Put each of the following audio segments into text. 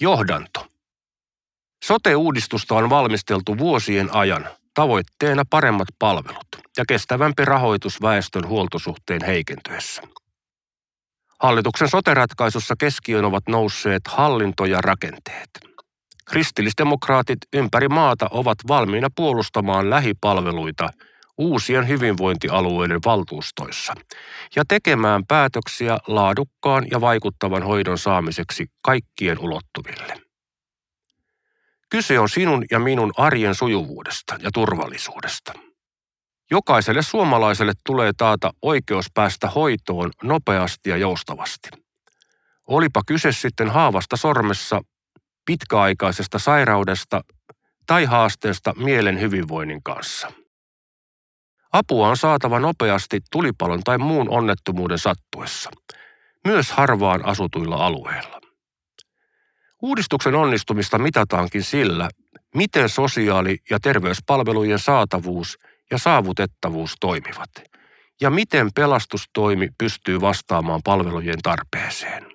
Johdanto. Sote-uudistusta on valmisteltu vuosien ajan, tavoitteena paremmat palvelut ja kestävämpi rahoitus väestön huoltosuhteen heikentyessä. Hallituksen sote-ratkaisussa keskiöön ovat nousseet hallinto ja rakenteet. Kristillisdemokraatit ympäri maata ovat valmiina puolustamaan lähipalveluita uusien hyvinvointialueiden valtuustoissa ja tekemään päätöksiä laadukkaan ja vaikuttavan hoidon saamiseksi kaikkien ulottuville. Kyse on sinun ja minun arjen sujuvuudesta ja turvallisuudesta. Jokaiselle suomalaiselle tulee taata oikeus päästä hoitoon nopeasti ja joustavasti. Olipa kyse sitten haavasta sormessa, pitkäaikaisesta sairaudesta tai haasteesta mielen hyvinvoinnin kanssa. Apua on saatava nopeasti tulipalon tai muun onnettomuuden sattuessa, myös harvaan asutuilla alueilla. Uudistuksen onnistumista mitataankin sillä, miten sosiaali- ja terveyspalvelujen saatavuus ja saavutettavuus toimivat, ja miten pelastustoimi pystyy vastaamaan palvelujen tarpeeseen.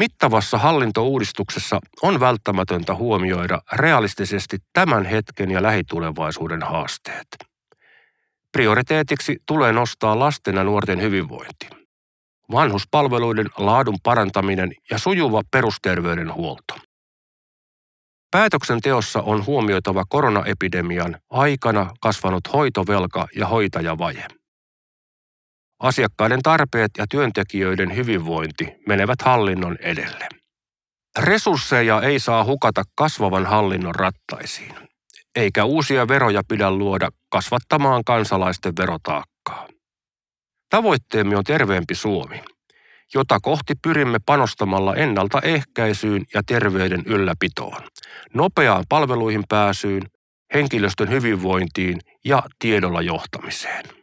Mittavassa hallintouudistuksessa on välttämätöntä huomioida realistisesti tämän hetken ja lähitulevaisuuden haasteet. Prioriteetiksi tulee nostaa lasten ja nuorten hyvinvointi vanhuspalveluiden laadun parantaminen ja sujuva perusterveydenhuolto. Päätöksenteossa on huomioitava koronaepidemian aikana kasvanut hoitovelka ja hoitajavaje. Asiakkaiden tarpeet ja työntekijöiden hyvinvointi menevät hallinnon edelle. Resursseja ei saa hukata kasvavan hallinnon rattaisiin, eikä uusia veroja pidä luoda kasvattamaan kansalaisten verotaakkaa. Tavoitteemme on terveempi Suomi, jota kohti pyrimme panostamalla ennaltaehkäisyyn ja terveyden ylläpitoon, nopeaan palveluihin pääsyyn, henkilöstön hyvinvointiin ja tiedolla johtamiseen.